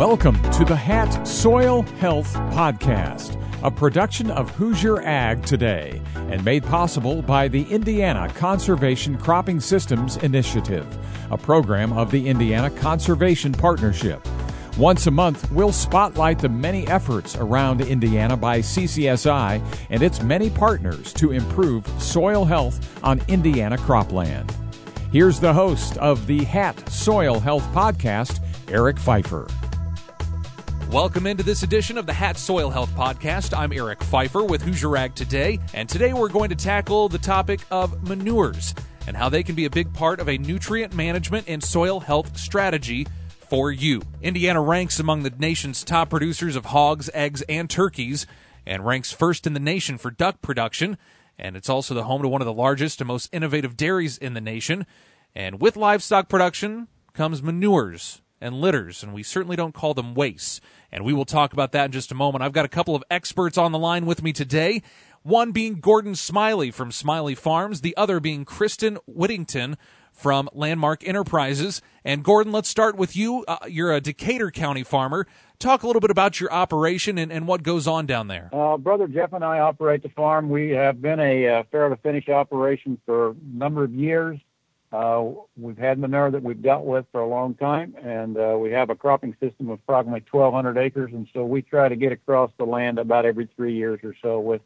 Welcome to the Hat Soil Health Podcast, a production of Hoosier Ag Today, and made possible by the Indiana Conservation Cropping Systems Initiative, a program of the Indiana Conservation Partnership. Once a month, we'll spotlight the many efforts around Indiana by CCSI and its many partners to improve soil health on Indiana cropland. Here's the host of the Hat Soil Health Podcast, Eric Pfeiffer. Welcome into this edition of the Hat Soil Health Podcast. I'm Eric Pfeiffer with Hoosier Ag Today, and today we're going to tackle the topic of manures and how they can be a big part of a nutrient management and soil health strategy for you. Indiana ranks among the nation's top producers of hogs, eggs, and turkeys, and ranks first in the nation for duck production. And it's also the home to one of the largest and most innovative dairies in the nation. And with livestock production comes manures and litters, and we certainly don't call them waste. And we will talk about that in just a moment. I've got a couple of experts on the line with me today. One being Gordon Smiley from Smiley Farms, the other being Kristen Whittington from Landmark Enterprises. And Gordon, let's start with you. Uh, you're a Decatur County farmer. Talk a little bit about your operation and, and what goes on down there. Uh, Brother Jeff and I operate the farm. We have been a uh, farrow to finish operation for a number of years. Uh, we've had manure that we've dealt with for a long time, and uh, we have a cropping system of approximately 1,200 acres, and so we try to get across the land about every three years or so with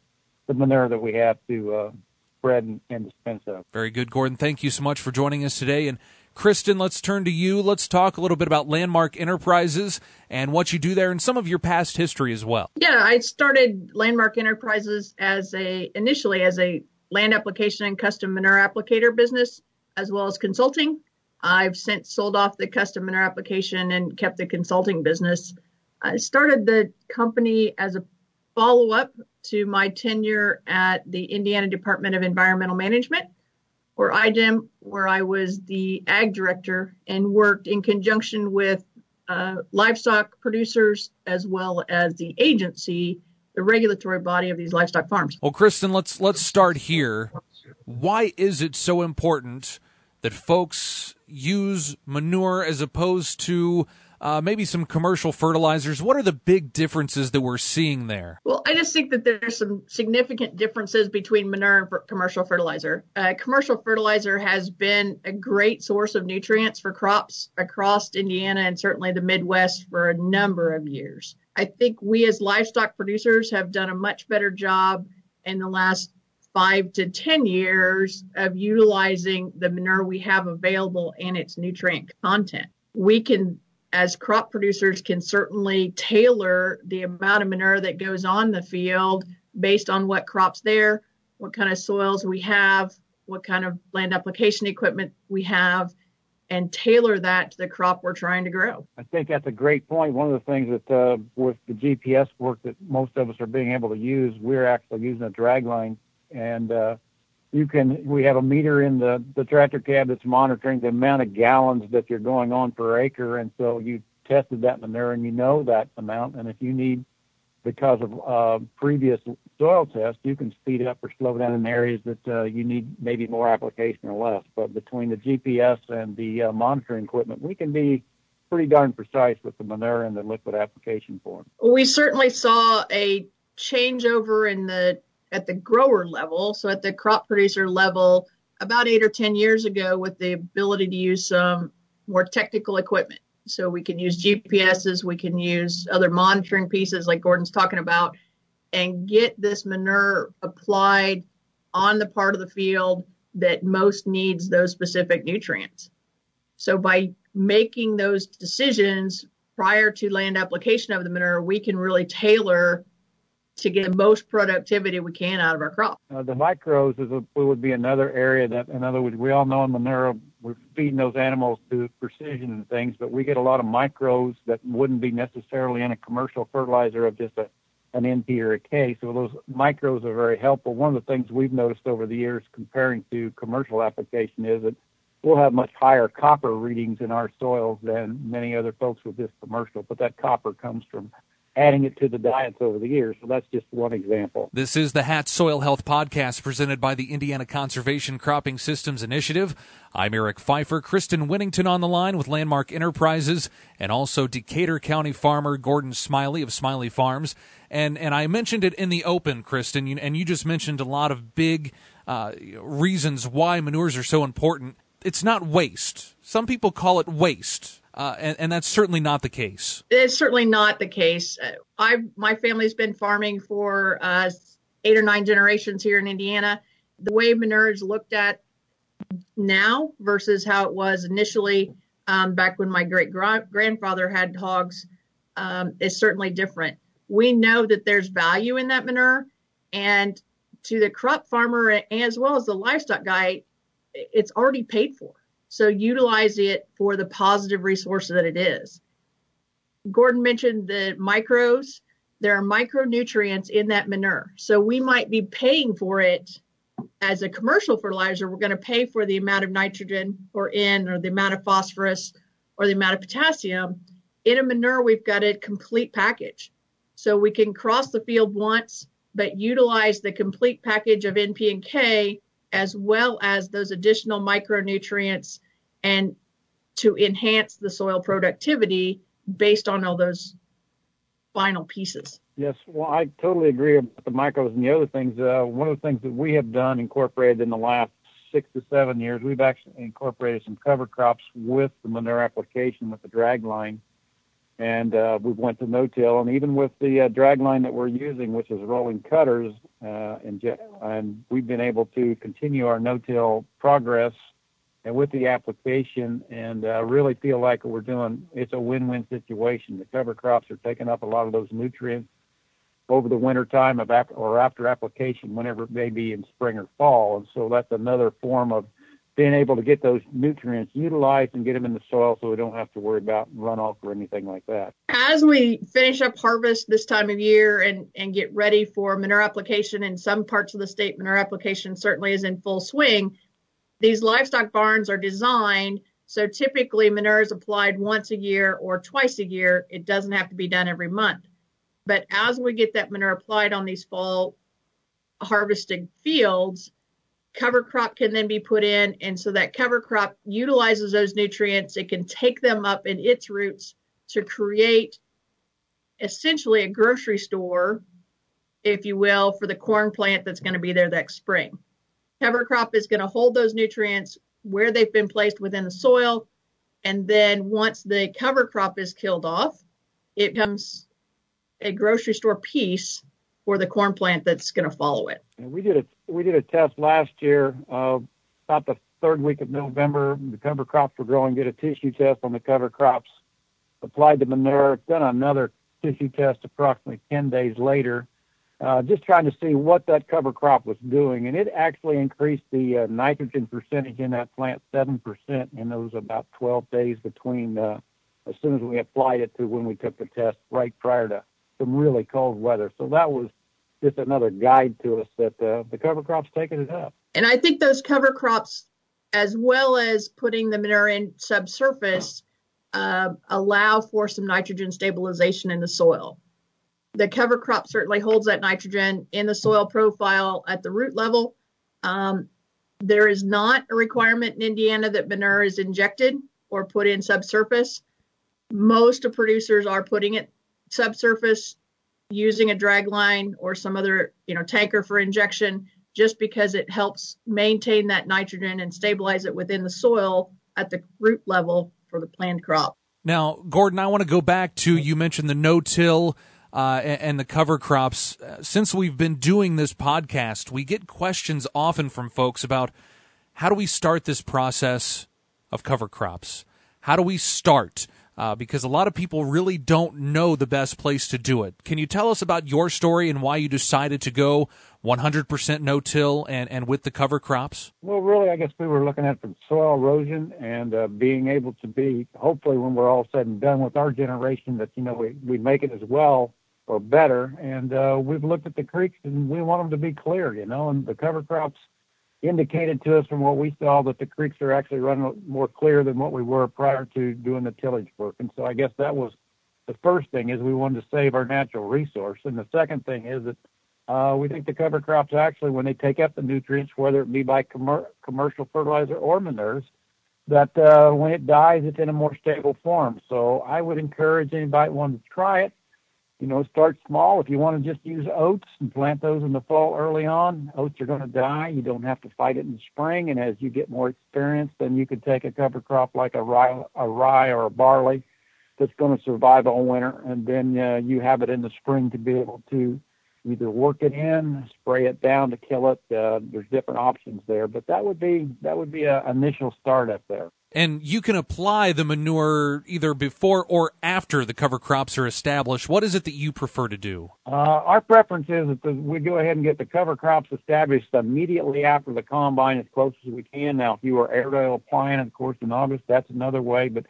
the manure that we have to uh, spread and, and dispense of. Very good, Gordon. Thank you so much for joining us today. And Kristen, let's turn to you. Let's talk a little bit about Landmark Enterprises and what you do there and some of your past history as well. Yeah, I started Landmark Enterprises as a initially as a land application and custom manure applicator business as well as consulting. I've since sold off the custom manure application and kept the consulting business. I started the company as a follow up to my tenure at the Indiana Department of Environmental Management, or IDEM, where I was the ag director and worked in conjunction with uh, livestock producers as well as the agency, the regulatory body of these livestock farms. Well, Kristen, let's let's start here. Why is it so important that folks use manure as opposed to uh, maybe some commercial fertilizers. What are the big differences that we're seeing there? Well, I just think that there's some significant differences between manure and commercial fertilizer. Uh, commercial fertilizer has been a great source of nutrients for crops across Indiana and certainly the Midwest for a number of years. I think we as livestock producers have done a much better job in the last five to 10 years of utilizing the manure we have available and its nutrient content. We can, as crop producers, can certainly tailor the amount of manure that goes on the field based on what crops there, what kind of soils we have, what kind of land application equipment we have, and tailor that to the crop we're trying to grow. I think that's a great point. One of the things that uh, with the GPS work that most of us are being able to use, we're actually using a drag line and uh, you can we have a meter in the the tractor cab that's monitoring the amount of gallons that you're going on per acre and so you tested that manure and you know that amount and if you need because of uh, previous soil tests you can speed up or slow down in areas that uh, you need maybe more application or less but between the gps and the uh, monitoring equipment we can be pretty darn precise with the manure and the liquid application form. We certainly saw a changeover in the at the grower level, so at the crop producer level, about eight or 10 years ago with the ability to use some more technical equipment. So we can use GPSs, we can use other monitoring pieces like Gordon's talking about, and get this manure applied on the part of the field that most needs those specific nutrients. So by making those decisions prior to land application of the manure, we can really tailor to get the most productivity we can out of our crop. Uh, the micros is a, would be another area that, in other words, we all know in manure we're feeding those animals to precision and things, but we get a lot of micros that wouldn't be necessarily in a commercial fertilizer of just a an NP or a K. So those micros are very helpful. One of the things we've noticed over the years comparing to commercial application is that we'll have much higher copper readings in our soils than many other folks with this commercial, but that copper comes from adding it to the diets over the years. So that's just one example. This is the HAT Soil Health Podcast presented by the Indiana Conservation Cropping Systems Initiative. I'm Eric Pfeiffer, Kristen Whittington on the line with Landmark Enterprises, and also Decatur County farmer Gordon Smiley of Smiley Farms. And and I mentioned it in the open, Kristen, and you just mentioned a lot of big uh, reasons why manures are so important. It's not waste. Some people call it waste. Uh, and, and, that's certainly not the case. It's certainly not the case. Uh, I my family's been farming for uh, eight or nine generations here in Indiana. The way manure is looked at now versus how it was initially um, back when my great grandfather had hogs um, is certainly different. We know that there's value in that manure, and to the crop farmer as well as the livestock guy, it's already paid for. So utilize it for the positive resource that it is. Gordon mentioned the micros. There are micronutrients in that manure. So we might be paying for it as a commercial fertilizer. We're going to pay for the amount of nitrogen or N or the amount of phosphorus or the amount of potassium. In a manure, we've got a complete package. So we can cross the field once, but utilize the complete package of NP and K as well as those additional micronutrients and to enhance the soil productivity based on all those final pieces. Yes, well, I totally agree about the micros and the other things. Uh, one of the things that we have done, incorporated in the last six to seven years, we've actually incorporated some cover crops with the manure application with the drag line and uh, we went to no-till. And even with the uh, drag line that we're using, which is rolling cutters, uh, and, and we've been able to continue our no-till progress and with the application and uh, really feel like we're doing it's a win-win situation. The cover crops are taking up a lot of those nutrients over the winter time of ap- or after application, whenever it may be in spring or fall. And so that's another form of being able to get those nutrients utilized and get them in the soil so we don't have to worry about runoff or anything like that. As we finish up harvest this time of year and, and get ready for manure application in some parts of the state, manure application certainly is in full swing. These livestock barns are designed so typically manure is applied once a year or twice a year. It doesn't have to be done every month. But as we get that manure applied on these fall harvested fields, cover crop can then be put in. And so that cover crop utilizes those nutrients. It can take them up in its roots to create essentially a grocery store, if you will, for the corn plant that's going to be there next spring. Cover crop is going to hold those nutrients where they've been placed within the soil. And then once the cover crop is killed off, it becomes a grocery store piece for the corn plant that's going to follow it. And we did a we did a test last year, uh, about the third week of November. The cover crops were growing. Did a tissue test on the cover crops. Applied the manure. Done another tissue test approximately 10 days later. Uh, just trying to see what that cover crop was doing, and it actually increased the uh, nitrogen percentage in that plant seven percent in those about 12 days between uh, as soon as we applied it to when we took the test, right prior to some really cold weather. So that was just another guide to us that uh, the cover crop's taking it up. And I think those cover crops, as well as putting the manure in subsurface, uh, allow for some nitrogen stabilization in the soil. The cover crop certainly holds that nitrogen in the soil profile at the root level. Um, there is not a requirement in Indiana that manure is injected or put in subsurface. Most of producers are putting it subsurface using a drag line or some other you know tanker for injection just because it helps maintain that nitrogen and stabilize it within the soil at the root level for the planned crop. Now, Gordon, I want to go back to you mentioned the no-till uh, and, the cover crops. Uh, since we've been doing this podcast, we get questions often from folks about how do we start this process of cover crops? How do we start? Uh, because a lot of people really don't know the best place to do it. Can you tell us about your story and why you decided to go 100% no-till and, and with the cover crops? Well, really, I guess we were looking at the soil erosion and uh, being able to be, hopefully, when we're all said and done with our generation, that you know we we make it as well or better. And uh, we've looked at the creeks and we want them to be clear, you know, and the cover crops indicated to us from what we saw that the creeks are actually running more clear than what we were prior to doing the tillage work. And so I guess that was the first thing is we wanted to save our natural resource, and the second thing is that uh, we think the cover crops actually, when they take up the nutrients, whether it be by commer- commercial fertilizer or manures, that uh, when it dies, it's in a more stable form. So I would encourage anybody wanting to try it. You know, start small. If you want to just use oats and plant those in the fall early on, oats are going to die. You don't have to fight it in the spring. And as you get more experience, then you could take a cover crop like a rye, a rye or a barley that's going to survive all winter, and then uh, you have it in the spring to be able to either work it in, spray it down to kill it. Uh, there's different options there, but that would be that would be an initial start up there. And you can apply the manure either before or after the cover crops are established. What is it that you prefer to do? Uh, our preference is that the, we go ahead and get the cover crops established immediately after the combine as close as we can. Now, if you are aerial applying, of course, in August, that's another way. But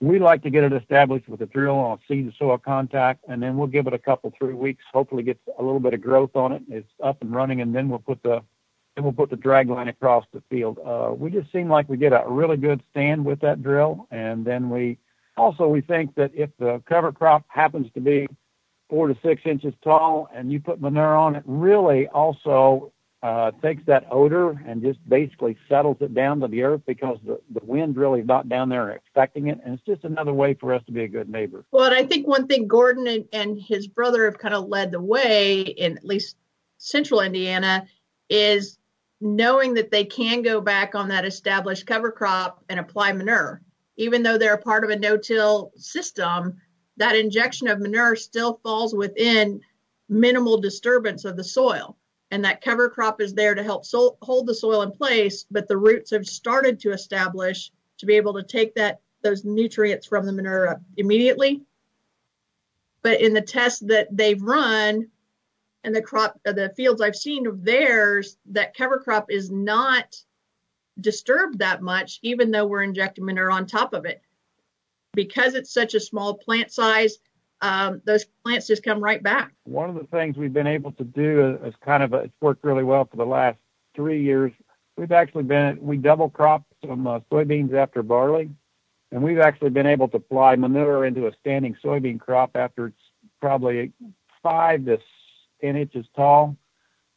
we like to get it established with a drill on seed to soil contact, and then we'll give it a couple three weeks. Hopefully, get a little bit of growth on it. It's up and running, and then we'll put the then we'll put the drag line across the field. Uh, we just seem like we get a really good stand with that drill, and then we also we think that if the cover crop happens to be four to six inches tall, and you put manure on it, really also uh, takes that odor and just basically settles it down to the earth because the, the wind really is not down there expecting it. And it's just another way for us to be a good neighbor. Well, and I think one thing Gordon and, and his brother have kind of led the way in at least central Indiana is knowing that they can go back on that established cover crop and apply manure. Even though they're a part of a no-till system, that injection of manure still falls within minimal disturbance of the soil and that cover crop is there to help so- hold the soil in place but the roots have started to establish to be able to take that those nutrients from the manure immediately but in the tests that they've run and the crop uh, the fields i've seen of theirs that cover crop is not disturbed that much even though we're injecting manure on top of it because it's such a small plant size um, those plants just come right back. One of the things we've been able to do is kind of a, it's worked really well for the last three years. We've actually been we double crop some uh, soybeans after barley, and we've actually been able to apply manure into a standing soybean crop after it's probably five to ten inches tall,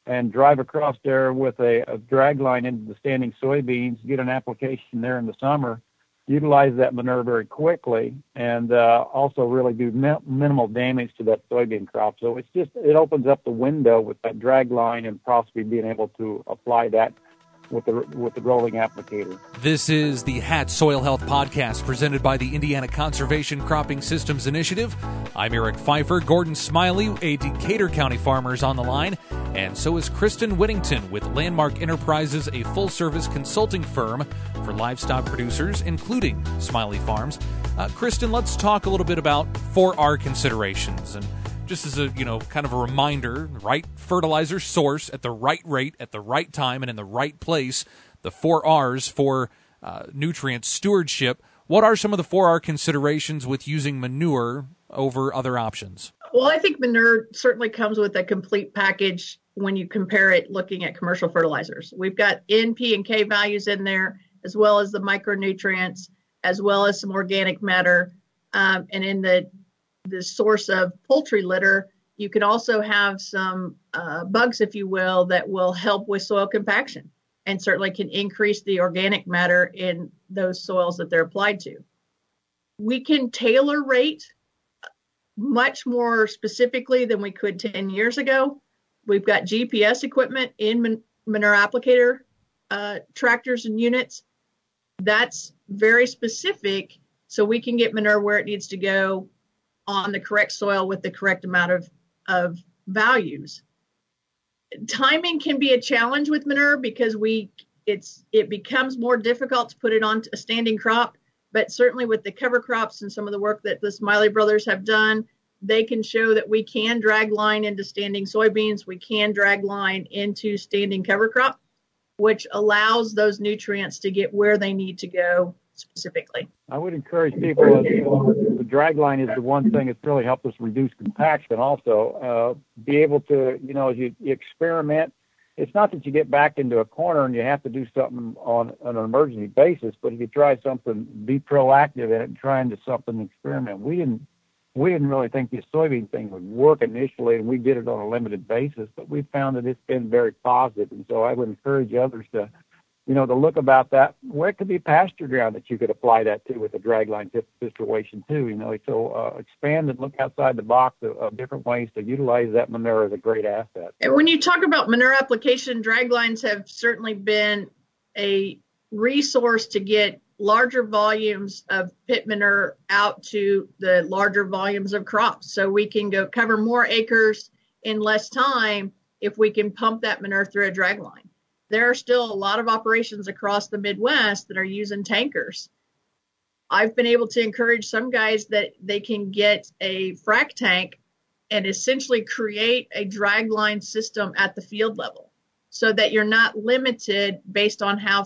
and drive across there with a, a drag line into the standing soybeans, get an application there in the summer, utilize that manure very quickly and uh, also really do mi- minimal damage to that soybean crop. So it's just it opens up the window with that drag line and possibly being able to apply that with the with the rolling applicator. This is the Hat Soil Health Podcast presented by the Indiana Conservation Cropping Systems Initiative. I'm Eric Pfeiffer. Gordon Smiley, a Decatur County farmer, is on the line, and so is Kristen Whittington with Landmark Enterprises, a full-service consulting firm for livestock producers, including Smiley Farms. Uh, Kristen, let's talk a little bit about 4R considerations and just as a you know kind of a reminder right fertilizer source at the right rate at the right time and in the right place the four r's for uh, nutrient stewardship. What are some of the four r considerations with using manure over other options? Well i think manure certainly comes with a complete package when you compare it looking at commercial fertilizers. We've got n p and k values in there as well as the micronutrients as well as some organic matter um, and in the the source of poultry litter, you can also have some uh, bugs, if you will, that will help with soil compaction and certainly can increase the organic matter in those soils that they're applied to. We can tailor rate much more specifically than we could 10 years ago. We've got GPS equipment in manure applicator uh, tractors and units. That's very specific, so we can get manure where it needs to go on the correct soil with the correct amount of, of values. Timing can be a challenge with manure because we it's it becomes more difficult to put it on a standing crop, but certainly with the cover crops and some of the work that the Smiley brothers have done, they can show that we can drag line into standing soybeans, we can drag line into standing cover crop, which allows those nutrients to get where they need to go specifically. I would encourage people. Uh, the drag line is the one thing that's really helped us reduce compaction. Also, uh, be able to, you know, as you, you experiment. It's not that you get back into a corner and you have to do something on, an emergency basis, but if you try something, be proactive in it and try into something experiment. We didn't we didn't really think the soybean thing would work initially, and we did it on a limited basis. But we found that it's been very positive, and so I would encourage others to, you know, to look about that. Where it could be pasture ground that you could apply that to with a dragline situation too. You know, so uh, expand and look outside the box of, of different ways to utilize that manure as a great asset. And when you talk about manure application, draglines have certainly been a resource to get larger volumes of pit manure out to the larger volumes of crops. So we can go cover more acres in less time if we can pump that manure through a drag line. There are still a lot of operations across the Midwest that are using tankers. I've been able to encourage some guys that they can get a frac tank and essentially create a drag line system at the field level so that you're not limited based on how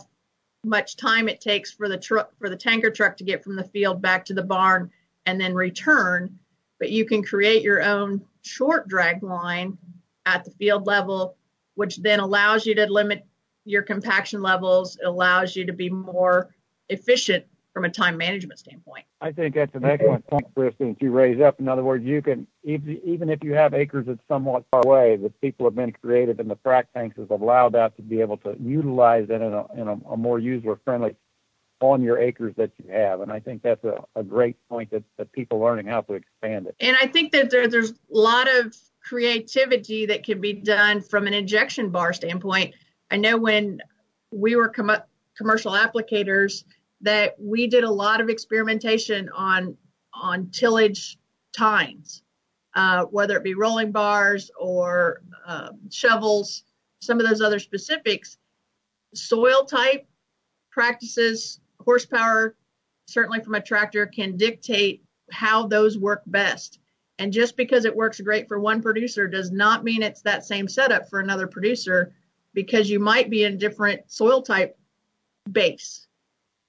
much time it takes for the truck for the tanker truck to get from the field back to the barn and then return but you can create your own short drag line at the field level which then allows you to limit your compaction levels it allows you to be more efficient from a time management standpoint. I think that's an excellent point, Kristen, that you raise up. In other words, you can even if you have acres that's somewhat far away, the people have been creative, and the frac tanks have allowed that to be able to utilize it in a, in a, a more user friendly on your acres that you have. And I think that's a, a great point that, that people learning how to expand it. And I think that there, there's a lot of creativity that can be done from an injection bar standpoint. I know when we were com- commercial applicators – that we did a lot of experimentation on on tillage tines, uh, whether it be rolling bars or uh, shovels, some of those other specifics. Soil type practices, horsepower, certainly from a tractor, can dictate how those work best. And just because it works great for one producer does not mean it's that same setup for another producer because you might be in different soil type base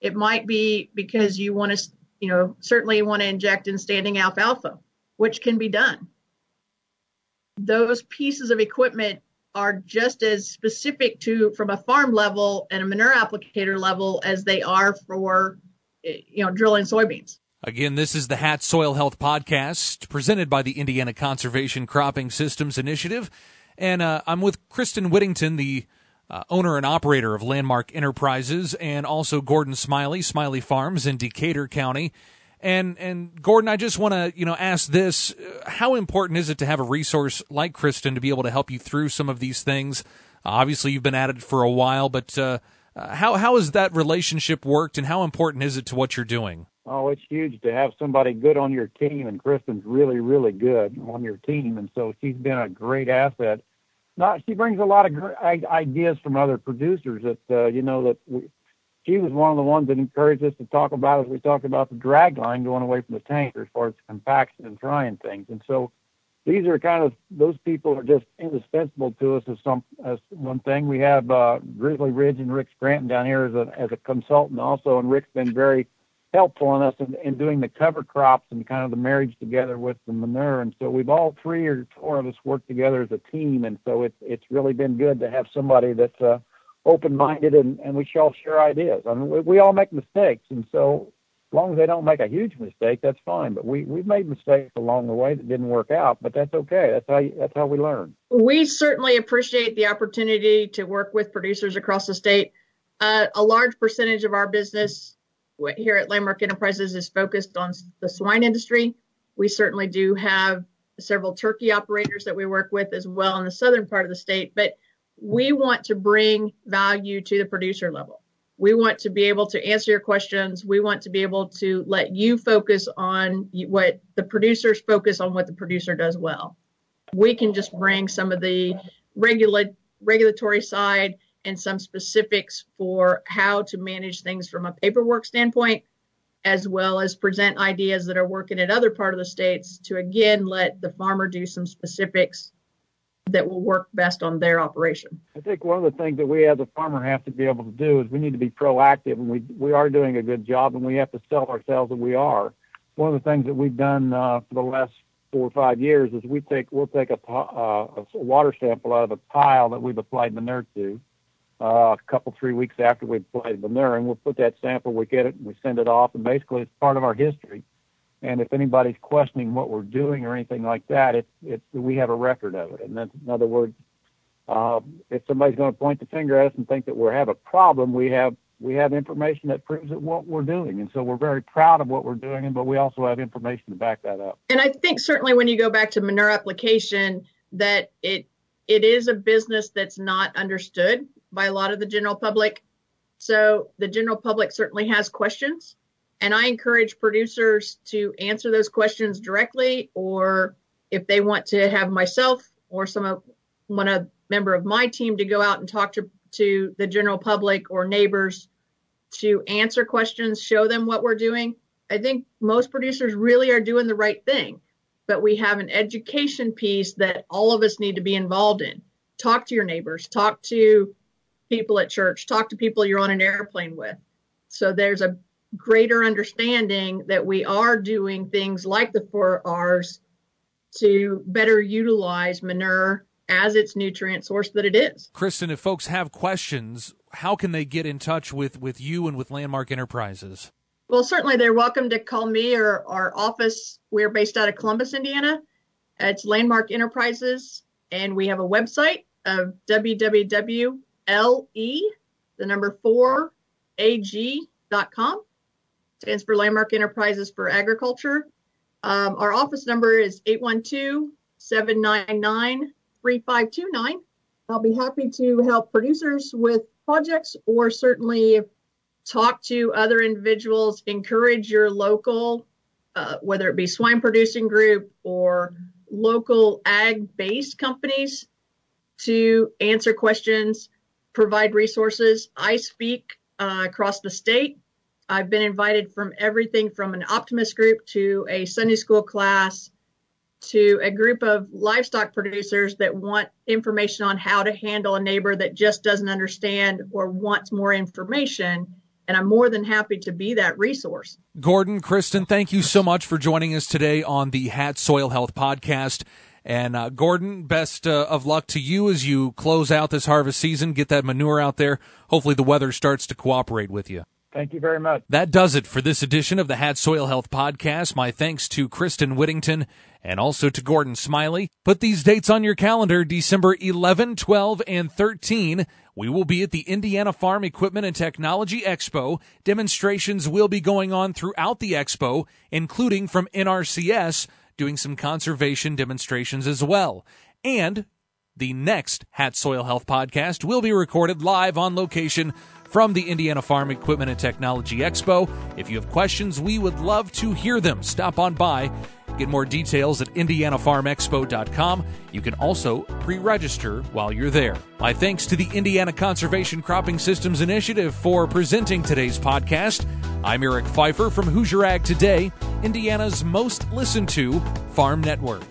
it might be because you want to, you know, certainly want to inject in standing alfalfa, which can be done. Those pieces of equipment are just as specific to from a farm level and a manure applicator level as they are for you know drilling soybeans. Again, this is the HAT Soil Health Podcast presented by the Indiana Conservation Cropping Systems Initiative. And uh, I'm with Kristen Whittington, the uh, owner and operator of Landmark Enterprises, and also Gordon Smiley, Smiley Farms in Decatur County. And and Gordon, I just want to you know ask this: How important is it to have a resource like Kristen to be able to help you through some of these things? Obviously, you've been at it for a while, but uh, uh, how how has that relationship worked, and how important is it to what you're doing? Oh, it's huge to have somebody good on your team, and Kristen's really, really good on your team, and so she's been a great asset. Not she brings a lot of great ideas from other producers that uh, you know that we, she was one of the ones that encouraged us to talk about as we talked about the drag line going away from the tanker as far as compaction and trying things and so these are kind of those people are just indispensable to us as some as one thing. We have uh, Grizzly Ridge and Rick Scranton down here as a as a consultant also and Rick's been very helpful in us in, in doing the cover crops and kind of the marriage together with the manure. And so we've all three or four of us worked together as a team. And so it's it's really been good to have somebody that's uh, open minded and, and we all share ideas. I mean, we, we all make mistakes. And so as long as they don't make a huge mistake, that's fine. But we we've made mistakes along the way that didn't work out, but that's okay. That's how you, that's how we learn. We certainly appreciate the opportunity to work with producers across the state. Uh, a large percentage of our business here at Landmark Enterprises is focused on the swine industry. We certainly do have several turkey operators that we work with as well in the southern part of the state, but we want to bring value to the producer level. We want to be able to answer your questions. We want to be able to let you focus on what the producers focus on what the producer does well. We can just bring some of the regula- regulatory side and some specifics for how to manage things from a paperwork standpoint, as well as present ideas that are working in other part of the states to again let the farmer do some specifics that will work best on their operation. I think one of the things that we as a farmer have to be able to do is we need to be proactive, and we we are doing a good job, and we have to sell ourselves that we are. One of the things that we've done uh, for the last four or five years is we take we'll take a, uh, a water sample out of a pile that we've applied manure to, a couple three weeks after we played the manure, and we'll put that sample, we get it, and we send it off, and basically it's part of our history. And if anybody's questioning what we're doing or anything like that, it, it, we have a record of it. And in other words, uh, if somebody's going to point the finger at us and think that we have a problem, we have we have information that proves that what we're doing, and so we're very proud of what we're doing. But we also have information to back that up. And I think certainly when you go back to manure application, that it it is a business that's not understood by a lot of the general public. So the general public certainly has questions, and I encourage producers to answer those questions directly, or if they want to have myself or some of one of member of my team to go out and talk to to the general public or neighbors to answer questions, show them what we're doing. I think most producers really are doing the right thing, but we have an education piece that all of us need to be involved in. Talk to your neighbors, talk to people at church, talk to people you're on an airplane with. So there's a greater understanding that we are doing things like the four R's to better utilize manure as its nutrient source that it is. Kristen, if folks have questions, how can they get in touch with, with you and with Landmark Enterprises? Well, certainly they're welcome to call me or our office. We're based out of Columbus, Indiana. It's Landmark Enterprises, and we have a website of www.le, the number four, ag.com. Stands for Landmark Enterprises for Agriculture. Um, our office number is 812 799 3529. I'll be happy to help producers with projects or certainly talk to other individuals, encourage your local, uh, whether it be swine producing group or local ag based companies to answer questions, provide resources. I speak uh, across the state. I've been invited from everything from an optimist group to a Sunday school class to a group of livestock producers that want information on how to handle a neighbor that just doesn't understand or wants more information. And I'm more than happy to be that resource. Gordon, Kristen, thank you so much for joining us today on the Hat Soil Health Podcast. And uh, Gordon, best uh, of luck to you as you close out this harvest season. Get that manure out there. Hopefully, the weather starts to cooperate with you. Thank you very much. That does it for this edition of the Hat Soil Health Podcast. My thanks to Kristen Whittington and also to Gordon Smiley. Put these dates on your calendar December 11, 12, and 13. We will be at the Indiana Farm Equipment and Technology Expo. Demonstrations will be going on throughout the expo, including from NRCS, doing some conservation demonstrations as well. And the next Hat Soil Health podcast will be recorded live on location from the Indiana Farm Equipment and Technology Expo. If you have questions, we would love to hear them. Stop on by. Get more details at IndianaFarmExpo.com. You can also pre register while you're there. My thanks to the Indiana Conservation Cropping Systems Initiative for presenting today's podcast. I'm Eric Pfeiffer from Hoosier Ag Today, Indiana's most listened to farm network.